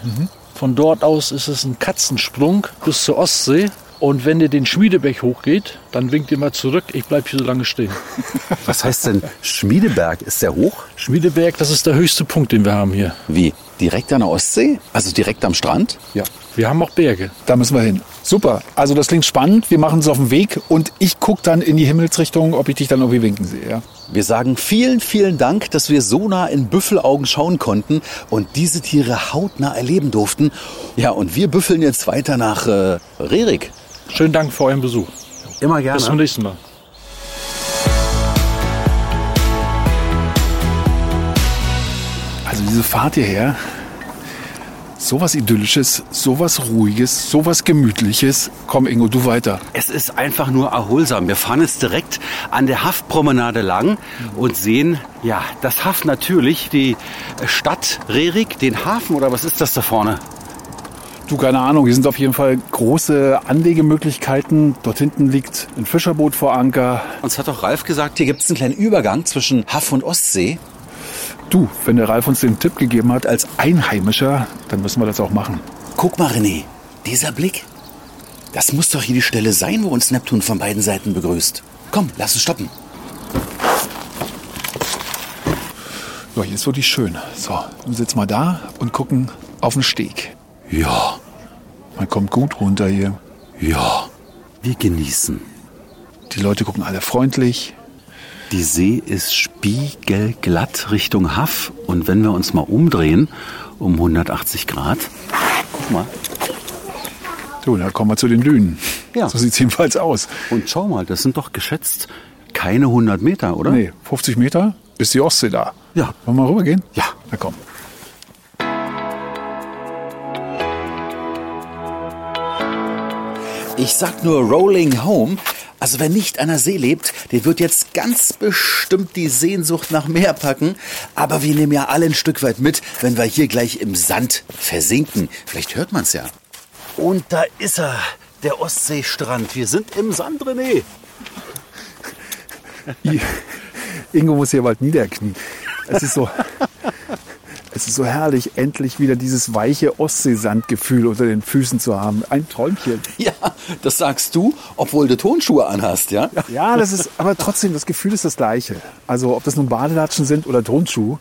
Von dort aus ist es ein Katzensprung bis zur Ostsee. Und wenn ihr den Schmiedeberg hochgeht, dann winkt ihr mal zurück. Ich bleibe hier so lange stehen. Was heißt denn Schmiedeberg? Ist der hoch? Schmiedeberg, das ist der höchste Punkt, den wir haben hier. Wie? Direkt an der Ostsee? Also direkt am Strand? Ja. Wir haben auch Berge. Da müssen wir hin. Super. Also das klingt spannend. Wir machen uns auf den Weg und ich gucke dann in die Himmelsrichtung, ob ich dich dann irgendwie winken sehe. Ja? Wir sagen vielen, vielen Dank, dass wir so nah in Büffelaugen schauen konnten und diese Tiere hautnah erleben durften. Ja, und wir büffeln jetzt weiter nach äh, Rerik. Schönen Dank für euren Besuch. Immer gerne. Bis zum nächsten Mal. Also diese Fahrt hierher, sowas Idyllisches, sowas Ruhiges, sowas Gemütliches. Komm Ingo, du weiter. Es ist einfach nur erholsam. Wir fahren jetzt direkt an der Haffpromenade lang und sehen, ja, das Haff natürlich, die Stadt Rerik, den Hafen oder was ist das da vorne? Du, keine Ahnung, hier sind auf jeden Fall große Anlegemöglichkeiten. Dort hinten liegt ein Fischerboot vor Anker. Uns hat doch Ralf gesagt, hier gibt es einen kleinen Übergang zwischen Haff und Ostsee. Du, wenn der Ralf uns den Tipp gegeben hat als Einheimischer, dann müssen wir das auch machen. Guck mal, René, dieser Blick. Das muss doch hier die Stelle sein, wo uns Neptun von beiden Seiten begrüßt. Komm, lass uns stoppen. Ja, hier ist wirklich schön. So, wir sitzen mal da und gucken auf den Steg. Ja, Man kommt gut runter hier. ja, wir genießen. Die Leute gucken alle freundlich. Die See ist spiegelglatt Richtung Haff und wenn wir uns mal umdrehen um 180 Grad, guck mal, So, da kommen wir zu den Dünen. Ja. So sieht's jedenfalls aus. und schau mal, das sind doch geschätzt keine 100 Meter, oder? Nee, 50 Meter ist die Ostsee da. Ja. Wollen wir mal rübergehen? Ja. Na komm. Ich sag nur Rolling Home. Also wer nicht an der See lebt, der wird jetzt ganz bestimmt die Sehnsucht nach Meer packen. Aber wir nehmen ja alle ein Stück weit mit, wenn wir hier gleich im Sand versinken. Vielleicht hört man's ja. Und da ist er, der Ostseestrand. Wir sind im Sand, René. Ingo muss hier bald niederknien. Es ist so, es ist so herrlich, endlich wieder dieses weiche Ostseesandgefühl unter den Füßen zu haben. Ein Träumchen. Ja, das sagst du, obwohl du Tonschuhe anhast, ja? Ja, das ist, aber trotzdem, das Gefühl ist das gleiche. Also, ob das nun Badelatschen sind oder Tonschuh,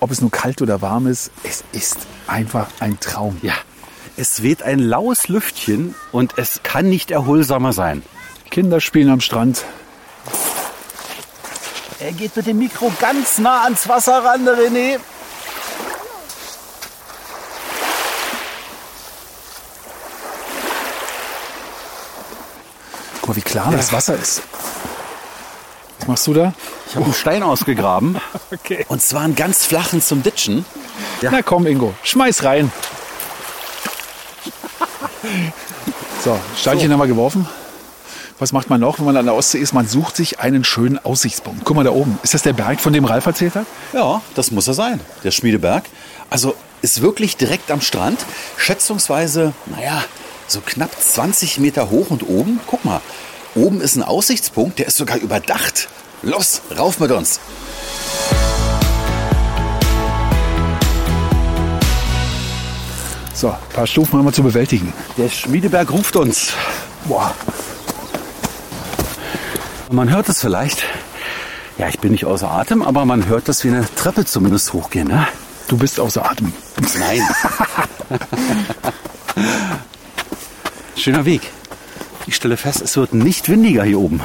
ob es nun kalt oder warm ist, es ist einfach ein Traum. Ja. Es weht ein laues Lüftchen und es kann nicht erholsamer sein. Kinder spielen am Strand. Er geht mit dem Mikro ganz nah ans Wasser ran, der René. Guck mal, wie klar das Wasser ist. Was machst du da? Ich habe einen Stein ausgegraben. Okay. Und zwar einen ganz flachen zum Ditchen. Na komm, Ingo, schmeiß rein. So, Steinchen haben wir geworfen. Was macht man noch, wenn man an der Ostsee ist? Man sucht sich einen schönen Aussichtspunkt. Guck mal da oben. Ist das der Berg, von dem Ralf erzählt hat? Ja, das muss er sein, der Schmiedeberg. Also ist wirklich direkt am Strand. Schätzungsweise, naja, so knapp 20 Meter hoch und oben. Guck mal, oben ist ein Aussichtspunkt, der ist sogar überdacht. Los, rauf mit uns. So, ein paar Stufen haben wir zu bewältigen. Der Schmiedeberg ruft uns. Boah, Man hört es vielleicht. Ja, ich bin nicht außer Atem, aber man hört, dass wir eine Treppe zumindest hochgehen. Ne? du bist außer Atem. Nein. Schöner Weg. Ich stelle fest, es wird nicht windiger hier oben.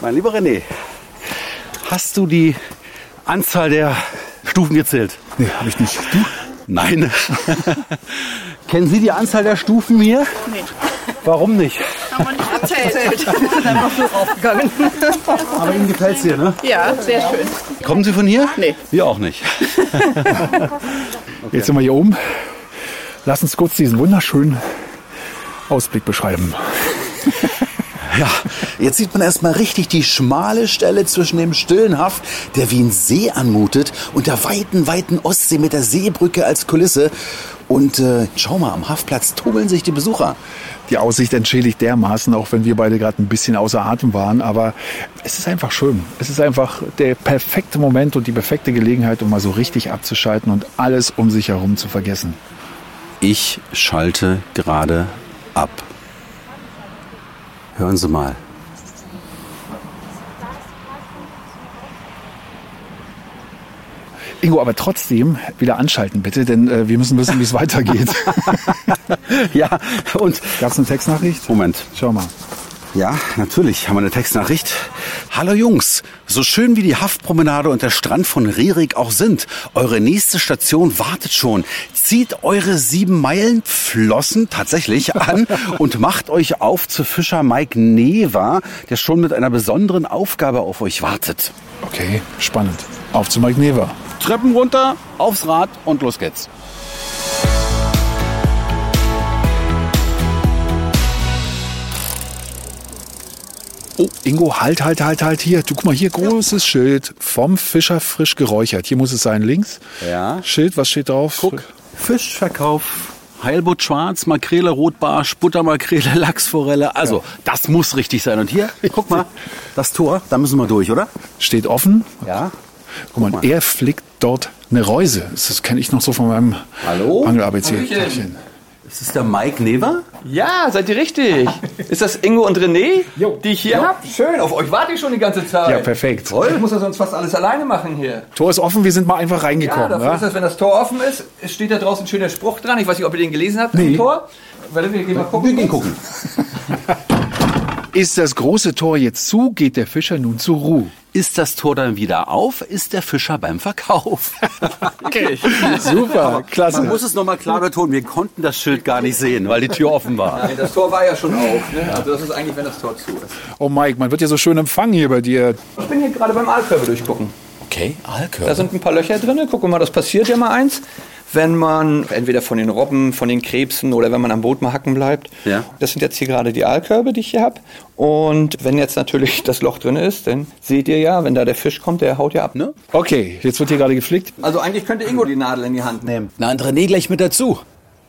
Mein lieber René, hast du die Anzahl der Stufen gezählt? Nee, habe ich nicht. Du? Nein. Kennen Sie die Anzahl der Stufen hier? Nee. Warum nicht? Haben wir nicht erzählt. Einfach so raufgegangen. Aber Ihnen gefällt es hier, ne? Ja, sehr schön. Kommen Sie von hier? Nee. Wir auch nicht. Jetzt sind wir hier oben. Lass uns kurz diesen wunderschönen Ausblick beschreiben. Ja, jetzt sieht man erstmal richtig die schmale Stelle zwischen dem stillen Haff, der wie ein See anmutet, und der weiten, weiten Ostsee mit der Seebrücke als Kulisse. Und äh, schau mal, am Hafplatz tummeln sich die Besucher. Die Aussicht entschädigt dermaßen, auch wenn wir beide gerade ein bisschen außer Atem waren. Aber es ist einfach schön. Es ist einfach der perfekte Moment und die perfekte Gelegenheit, um mal so richtig abzuschalten und alles um sich herum zu vergessen. Ich schalte gerade ab. Hören Sie mal. Ingo, aber trotzdem wieder anschalten bitte, denn äh, wir müssen wissen, wie es weitergeht. Ja, und Gab es eine Textnachricht? Moment. Schau mal. Ja, natürlich haben wir eine Textnachricht. Hallo Jungs, so schön wie die Haftpromenade und der Strand von Rerik auch sind, eure nächste Station wartet schon. Zieht eure sieben Meilen Flossen tatsächlich an und macht euch auf zu Fischer Mike Neva, der schon mit einer besonderen Aufgabe auf euch wartet. Okay, spannend. Auf zu Mike Never. Treppen runter, aufs Rad und los geht's. Oh, Ingo, halt, halt, halt, halt hier. Du guck mal hier, großes Schild vom Fischer frisch geräuchert. Hier muss es sein, links. Ja. Schild, was steht drauf? Guck, Fischverkauf, Heilbutt Schwarz, Makrele, Rotbarsch, Buttermakrele, Lachsforelle. Also, das muss richtig sein. Und hier, guck mal, das Tor, da müssen wir durch, oder? Steht offen. Ja. Guck mal, er flickt dort eine Reuse. Das kenne ich noch so von meinem Hallo? Angel-ABC. Hallöchen. Ist das der Mike Never? Ja, seid ihr richtig? Ist das Ingo und René, die ich hier hab? Schön, auf euch warte ich schon die ganze Zeit. Ja, perfekt. Toll, ich muss ja sonst fast alles alleine machen hier. Tor ist offen, wir sind mal einfach Ja, reingekommen. dafür Ja, ist das, wenn das Tor offen ist, steht da draußen ein schöner Spruch dran. Ich weiß nicht, ob ihr den gelesen habt, Nee. Tor. Warte, wir gehen mal gucken. Wir gehen gucken. Ist das große Tor jetzt zu, geht der Fischer nun zur Ruhe. Ist das Tor dann wieder auf, ist der Fischer beim Verkauf. Okay. Super, klasse. Man muss es nochmal klar betonen, wir konnten das Schild gar nicht sehen, weil die Tür offen war. Nein, das Tor war ja schon auf. Ne? Also das ist eigentlich, wenn das Tor zu ist. Oh Mike, man wird ja so schön empfangen hier bei dir. Ich bin hier gerade beim Aalkörbe durchgucken. Okay, Da Alkör. sind ein paar Löcher drin. Wir mal, das passiert ja mal eins. Wenn man entweder von den Robben, von den Krebsen oder wenn man am Boot mal hacken bleibt. Ja. Das sind jetzt hier gerade die Aalkörbe, die ich hier habe. Und wenn jetzt natürlich das Loch drin ist, dann seht ihr ja, wenn da der Fisch kommt, der haut ja ab, ne? Okay, jetzt wird hier gerade geflickt. Also eigentlich könnte Ingo die Nadel in die Hand nehmen. Na, und René gleich mit dazu.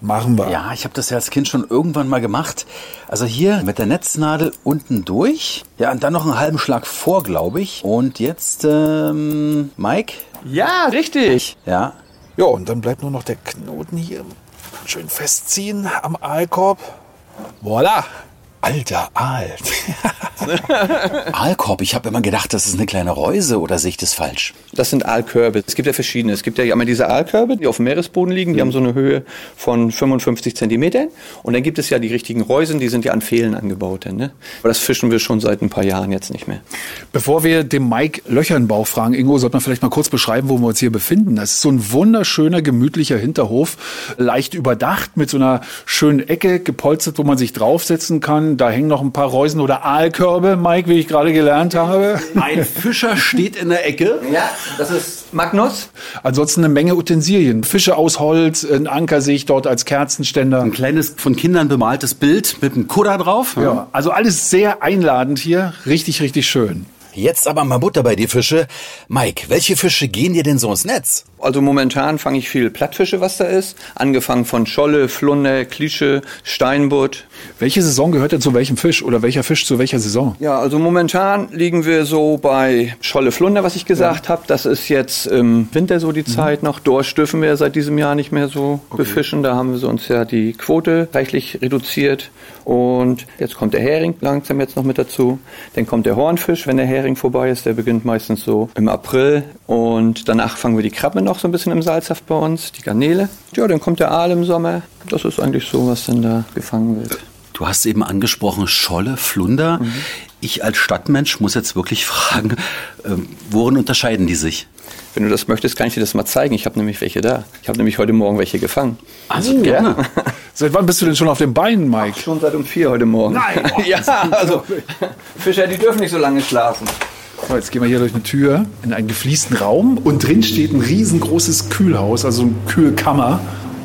Machen wir. Ja, ich habe das ja als Kind schon irgendwann mal gemacht. Also hier mit der Netznadel unten durch. Ja, und dann noch einen halben Schlag vor, glaube ich. Und jetzt, ähm, Mike? Ja, richtig. Ja. Ja, und dann bleibt nur noch der Knoten hier. Schön festziehen am Aalkorb. Voilà. Alter Aal. Aalkorb, ich habe immer gedacht, das ist eine kleine Reuse oder sehe ich das falsch? Das sind Aalkörbe. Es gibt ja verschiedene. Es gibt ja einmal diese Aalkörbe, die auf dem Meeresboden liegen. Die haben so eine Höhe von 55 Zentimetern. Und dann gibt es ja die richtigen Reusen, die sind ja an Pfählen angebaut. Ne? Aber das fischen wir schon seit ein paar Jahren jetzt nicht mehr. Bevor wir dem Mike Löcher in den Bauch fragen, Ingo, sollte man vielleicht mal kurz beschreiben, wo wir uns hier befinden. Das ist so ein wunderschöner, gemütlicher Hinterhof, leicht überdacht, mit so einer schönen Ecke gepolstert, wo man sich draufsetzen kann. Da hängen noch ein paar Reusen oder Aalkörbe, Mike, wie ich gerade gelernt habe. Ein Fischer steht in der Ecke. Ja, das ist Magnus. Ansonsten eine Menge Utensilien. Fische aus Holz, ein Anker sehe ich dort als Kerzenständer. Ein kleines von Kindern bemaltes Bild mit einem Kudder drauf. Ja, also alles sehr einladend hier. Richtig, richtig schön. Jetzt aber mal Butter bei die Fische. Mike, welche Fische gehen dir denn so ins Netz? Also momentan fange ich viel Plattfische, was da ist. Angefangen von Scholle, Flunder, Klische, Steinbutt. Welche Saison gehört denn zu welchem Fisch oder welcher Fisch zu welcher Saison? Ja, also momentan liegen wir so bei Scholle, Flunder, was ich gesagt habe. Das ist jetzt im Winter so die Zeit noch. Dorsch dürfen wir seit diesem Jahr nicht mehr so befischen. Da haben wir uns ja die Quote reichlich reduziert. Und jetzt kommt der Hering langsam jetzt noch mit dazu. Dann kommt der Hornfisch, wenn der Hering vorbei ist. Der beginnt meistens so im April. Und danach fangen wir die Krabbe noch so ein bisschen im Salzhaft bei uns, die Garnele. Ja, dann kommt der Aal im Sommer. Das ist eigentlich so, was dann da gefangen wird. Du hast eben angesprochen Scholle, Flunder. Ich als Stadtmensch muss jetzt wirklich fragen, ähm, worin unterscheiden die sich? Wenn du das möchtest, kann ich dir das mal zeigen. Ich habe nämlich welche da. Ich habe nämlich heute Morgen welche gefangen. Also gerne. Seit wann bist du denn schon auf den Beinen, Mike? Schon seit um vier heute Morgen. Nein. ja, also Fischer, die dürfen nicht so lange schlafen. So, jetzt gehen wir hier durch eine Tür in einen gefliesten Raum und drin steht ein riesengroßes Kühlhaus, also eine Kühlkammer.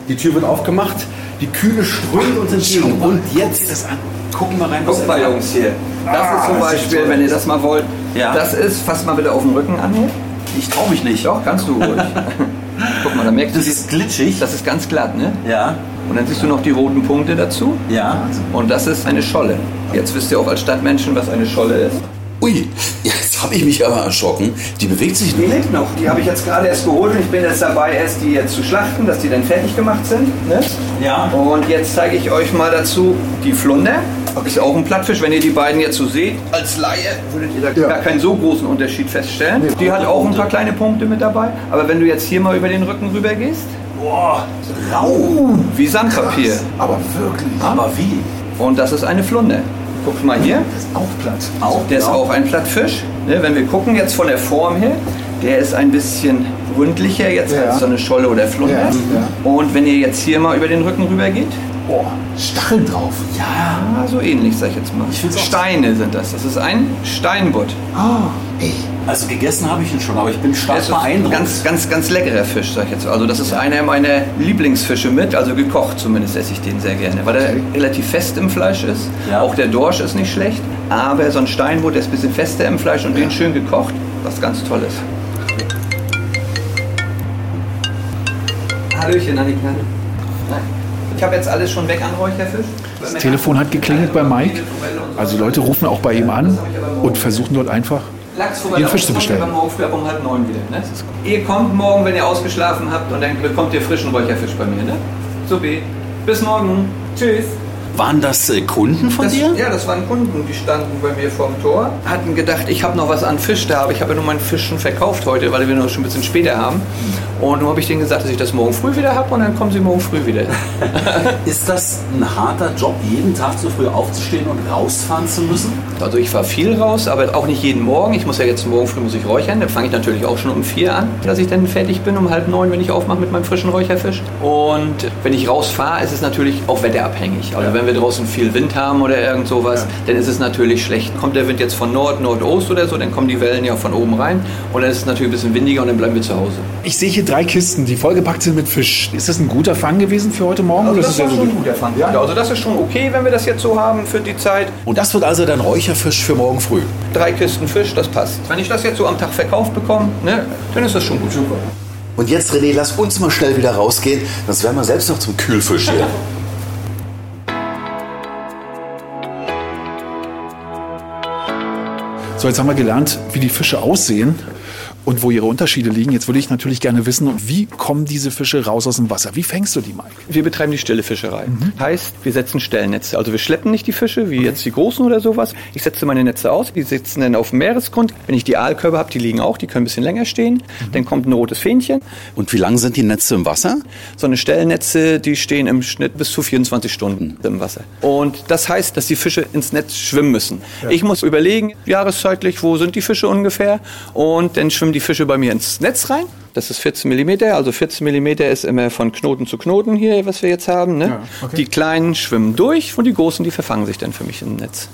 Die Tür wird aufgemacht, die Kühle strömt uns entgegen. Und jetzt das an. Gucken wir rein, was Guck mal, Jungs, hier. Das Ah, ist zum Beispiel, wenn ihr das mal wollt. Ja. Das ist, fass mal bitte auf den Rücken an hier. Ich traue mich nicht. Doch, kannst du ruhig. Guck mal, da merkst Das du, ist glitschig. das ist ganz glatt, ne? Ja. Und dann siehst du noch die roten Punkte dazu. Ja. Und das ist eine Scholle. Jetzt wisst ihr auch als Stadtmenschen, was eine Scholle ist. Ui, jetzt habe ich mich aber erschrocken. Die bewegt sich Die nicht. lebt noch. Die habe ich jetzt gerade erst geholt und ich bin jetzt dabei, erst die jetzt zu schlachten, dass die dann fertig gemacht sind. Ne? Ja. Und jetzt zeige ich euch mal dazu die Flunder. Ist auch ein Plattfisch. Wenn ihr die beiden jetzt so seht, als Laie würdet ihr da gar keinen so großen Unterschied feststellen. Die hat auch ein paar kleine Punkte mit dabei. Aber wenn du jetzt hier mal über den Rücken rüber gehst, Boah, rau. wie Sandpapier. Aber wirklich. Aber wie? Und das ist eine Flunder. Guck mal hier. Das ist auch platt. Auch, der ist auch ein Plattfisch. Ne, wenn wir gucken jetzt von der Form her, der ist ein bisschen rundlicher jetzt Ja. als so eine Scholle oder Flunder. Ja, ja. Und wenn ihr jetzt hier mal über den Rücken rüber geht, Boah, Stacheln drauf. ja, so ähnlich sag ich jetzt mal. find's auch- Steine sind das. Das ist ein Steinbutt. Also gegessen habe ich ihn schon, aber ich bin Das stark ist ein beeindruckt. ganz, ganz, ganz leckerer Fisch, sag ich jetzt. Also das ist einer meiner Lieblingsfische mit, also gekocht zumindest esse ich den sehr gerne, weil er relativ fest im Fleisch ist. Ja. Auch der Dorsch ist nicht schlecht, aber so ein Steinbutt, der ist ein bisschen fester im Fleisch und den schön gekocht, was ganz Tolles. Hallöchen, Annika. Ich habe jetzt alles schon weg an Räucherfisch. Das Telefon hat geklingelt bei Mike. Also Leute rufen auch bei ihm an und versuchen dort einfach Ihren Fisch zu bestellen. morgen früh ab um halb neun wieder. Ne? Ihr kommt morgen, wenn ihr ausgeschlafen habt, und dann bekommt ihr frischen Räucherfisch bei mir. Ne? So B. Bis morgen. Tschüss. Waren das äh, Kunden von Das, dir? ja, das waren Kunden, die standen bei mir vorm Tor. Hatten gedacht, ich habe noch was an Fisch da, aber ich habe ja nur meinen Fisch schon verkauft heute, weil wir noch schon ein bisschen später haben. Und nun habe ich denen gesagt, dass ich das morgen früh wieder habe und dann kommen sie morgen früh wieder. Ist das ein harter Job, jeden Tag so früh aufzustehen und rausfahren zu müssen? Also ich fahre viel raus, aber auch nicht jeden Morgen. Ich muss ja jetzt morgen früh muss ich räuchern. Dann fange ich natürlich auch schon um vier an, dass ich dann fertig bin um halb neun, wenn ich aufmache mit meinem frischen Räucherfisch. Und wenn ich rausfahre, ist es natürlich auch wetterabhängig. Also wenn wir draußen viel Wind haben oder irgend sowas, dann ist es natürlich schlecht. Kommt der Wind jetzt von Nord, Nordost oder so, dann kommen die Wellen ja von oben rein. Und dann ist es natürlich ein bisschen windiger und dann bleiben wir zu Hause. Ich sehe hier drei Kisten, die vollgepackt sind mit Fisch. Ist das ein guter Fang gewesen für heute Morgen? Also oder das ist ja schon ein guter Fang. Ja. Also das ist schon okay, wenn wir das jetzt so haben für die Zeit. Und das wird also dein Räucherfisch für morgen früh. Drei Kisten Fisch, das passt. Wenn ich das jetzt so am Tag verkauft bekomme, ne, dann ist das schon gut. Super. Und jetzt, René, lass uns mal schnell wieder rausgehen, sonst werden wir selbst noch zum Kühlfisch hier. So, jetzt haben wir gelernt, wie die Fische aussehen und wo ihre Unterschiede liegen. Jetzt würde ich natürlich gerne wissen, wie kommen diese Fische raus aus dem Wasser? Wie fängst du die, Mike? Wir betreiben die stille Fischerei. Mhm. Heißt, wir setzen Stellnetze. Also wir schleppen nicht die Fische, wie jetzt die großen oder sowas. Ich setze meine Netze aus, die sitzen dann auf dem Meeresgrund. Wenn ich die Aalkörbe habe, die liegen auch, die können ein bisschen länger stehen. Mhm. Dann kommt ein rotes Fähnchen. Und wie lang sind die Netze im Wasser? So eine Stellnetze, die stehen im Schnitt bis zu 24 Stunden im Wasser. Und das heißt, dass die Fische ins Netz schwimmen müssen. Ja. Ich muss überlegen, jahreszeitlich, wo sind die Fische ungefähr? Und dann schwimmen die Fische bei mir ins Netz rein. Das ist 14 mm, also 14 mm ist immer von Knoten zu Knoten hier, was wir jetzt haben. Ne? Ja, okay. Die kleinen schwimmen durch und die großen, die verfangen sich dann für mich im Netz.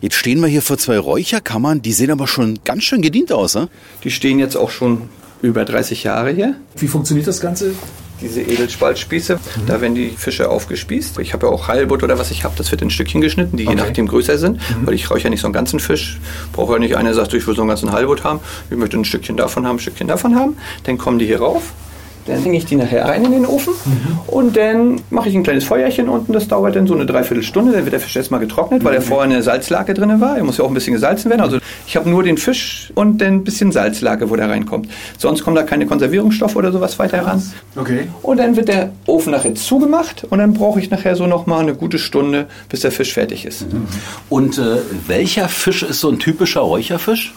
Jetzt stehen wir hier vor zwei Räucherkammern, die sehen aber schon ganz schön gedient aus, ne? Die stehen jetzt auch schon über 30 Jahre hier. Wie funktioniert das Ganze? Diese Edelspaltspieße, da werden die Fische aufgespießt. Ich habe ja auch Heilbutt oder was ich habe, das wird in Stückchen geschnitten, die je Okay. nachdem größer sind, weil ich räuche ja nicht so einen ganzen Fisch. Brauche ja nicht einer, der sagt, ich will so einen ganzen Heilbutt haben, ich möchte ein Stückchen davon haben, ein Stückchen davon haben. Dann kommen die hier rauf. Dann hänge ich die nachher rein in den Ofen und dann mache ich ein kleines Feuerchen unten. Das dauert dann so eine Dreiviertelstunde. Dann wird der Fisch erstmal getrocknet, weil er vorher eine Salzlake drin war. Er muss ja auch ein bisschen gesalzen werden. Also ich habe nur den Fisch und dann ein bisschen Salzlake, wo der reinkommt. Sonst kommen da keine Konservierungsstoffe oder sowas weiter ran. Okay. Und dann wird der Ofen nachher zugemacht und dann brauche ich nachher so noch mal eine gute Stunde, bis der Fisch fertig ist. Und äh, welcher Fisch ist so ein typischer Räucherfisch?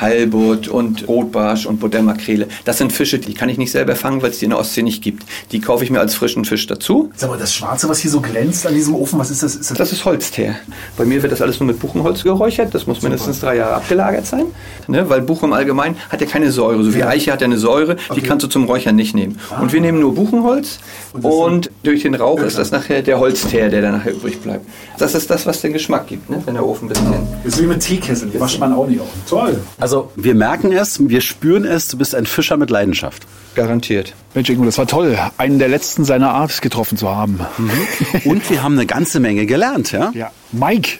Heilbutt und Rotbarsch und Buddellmakrele. Das sind Fische, die kann ich nicht selber fangen, weil es die in der Ostsee nicht gibt. Die kaufe ich mir als frischen Fisch dazu. Sag mal, das Schwarze, was hier so glänzt an diesem Ofen, was ist das? Ist das, Das ist Holzteer. Bei mir wird das alles nur mit Buchenholz geräuchert. Das muss mindestens drei Jahre abgelagert sein. Ne? Weil Buche im Allgemeinen hat ja keine Säure. So wie Ja. Eiche hat ja eine Säure, die kannst du zum Räuchern nicht nehmen. Und wir nehmen nur Buchenholz und, durch den Rauch ist das nachher der Holzteer, der dann nachher übrig bleibt. Das ist das, was den Geschmack gibt, ne? wenn der Ofen ein bisschen... ist wie mit Teekessel, die wascht man auch nicht auf. Toll. Also wir merken es, wir spüren es, du bist ein Fischer mit Leidenschaft. Garantiert. Mensch, Ingo, das war toll, einen der letzten seiner Art getroffen zu haben. Und wir haben eine ganze Menge gelernt, ja? Ja. Mike,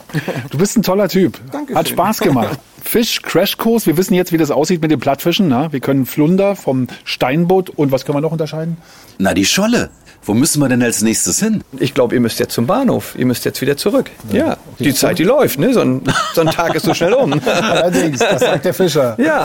du bist ein toller Typ. Dankeschön. Hat Spaß gemacht. Fisch, Crashkurs. Wir wissen jetzt, wie das aussieht mit den Plattfischen. Na? Wir können Flunder vom Steinbutt und was können wir noch unterscheiden? Na, die Scholle. Wo müssen wir denn als nächstes hin? Ich glaube, ihr müsst jetzt zum Bahnhof. Ihr müsst jetzt wieder zurück. Ja, die Zeit, die läuft. Ne? So, ein, so ein Tag ist so schnell um. Allerdings, das sagt der Fischer. Ja.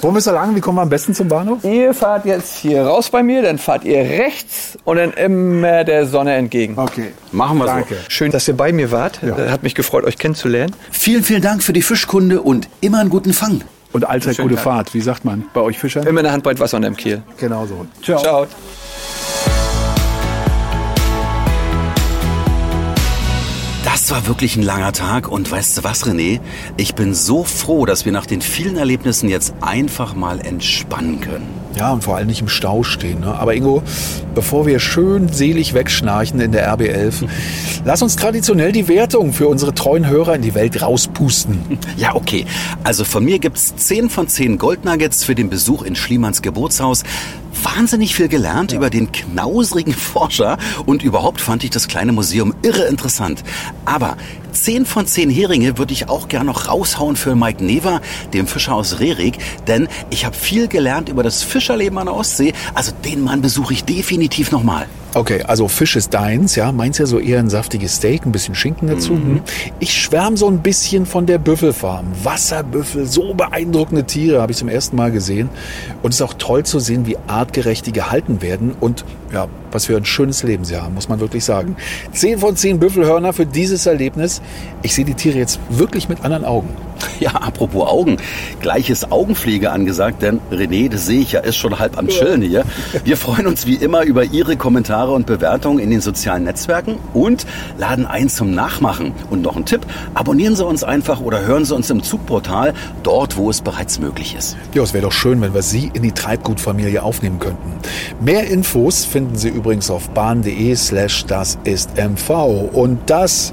Wo müssen wir lang? Wie kommen wir am besten zum Bahnhof? Ihr fahrt jetzt hier raus bei mir, dann fahrt ihr rechts und dann immer der Sonne entgegen. Okay. Machen wir Danke. so. Schön, dass ihr bei mir wart. Äh, Hat mich gefreut, euch kennenzulernen. Vielen, vielen Dank für die Fischkunde und immer einen guten Fang. Und allzeit gute Tag. Fahrt. Wie sagt man bei euch Fischern? Immer eine Handbreit Wasser unterm Kiel. Genau so. Ciao. Das war wirklich ein langer Tag und weißt du was, René? Ich bin so froh, dass wir nach den vielen Erlebnissen jetzt einfach mal entspannen können. Ja, und vor allem nicht im Stau stehen. Ne? Aber Ingo, bevor wir schön selig wegschnarchen in der RB11, lass uns traditionell die Wertung für unsere treuen Hörer in die Welt rauspusten. Ja, okay. Also von mir gibt's 10 von 10 Goldnuggets für den Besuch in Schliemanns Geburtshaus. Wahnsinnig viel gelernt über den knausrigen Forscher und überhaupt fand ich das kleine Museum irre interessant. Aber 10 von 10 Heringe würde ich auch gern noch raushauen für Mike Never, dem Fischer aus Rerik, denn ich habe viel gelernt über das Fischerleben an der Ostsee. Also den Mann besuche ich definitiv nochmal. Okay, also Fisch ist deins, ja. Meins ja so eher ein saftiges Steak, ein bisschen Schinken dazu. Mhm. Ich schwärme so ein bisschen von der Büffelfarm. Wasserbüffel, so beeindruckende Tiere habe ich zum ersten Mal gesehen. Und es ist auch toll zu sehen, wie artgerecht die gehalten werden. Und ja, was für ein schönes Leben sie haben, muss man wirklich sagen. Zehn von zehn Büffelhörner für dieses Erlebnis. Ich sehe die Tiere jetzt wirklich mit anderen Augen. Ja, apropos Augen. Gleiches Augenpflege angesagt, denn René, das sehe ich ja, ist schon halb am Chillen hier. Wir freuen uns wie immer über Ihre Kommentare und Bewertungen in den sozialen Netzwerken und laden ein zum Nachmachen. Und noch ein Tipp, abonnieren Sie uns einfach oder hören Sie uns im Zugportal, dort, wo es bereits möglich ist. Ja, es wäre doch schön, wenn wir Sie in die Treibgutfamilie aufnehmen könnten. Mehr Infos finden Sie übrigens auf bahn.de slash das ist MV. Und das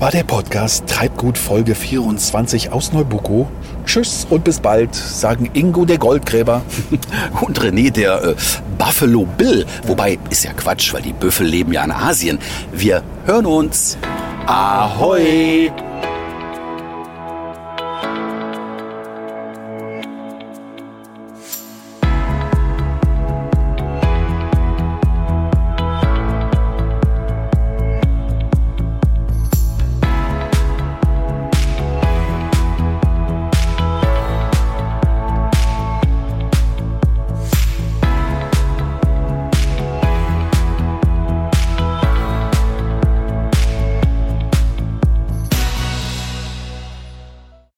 war der Podcast Treibgut Folge 24 aus Neubuko. Tschüss und bis bald, sagen Ingo der Goldgräber. Und René, der äh, Buffalo Bill. Wobei, ist ja Quatsch, weil die Büffel leben ja in Asien. Wir hören uns. Ahoi!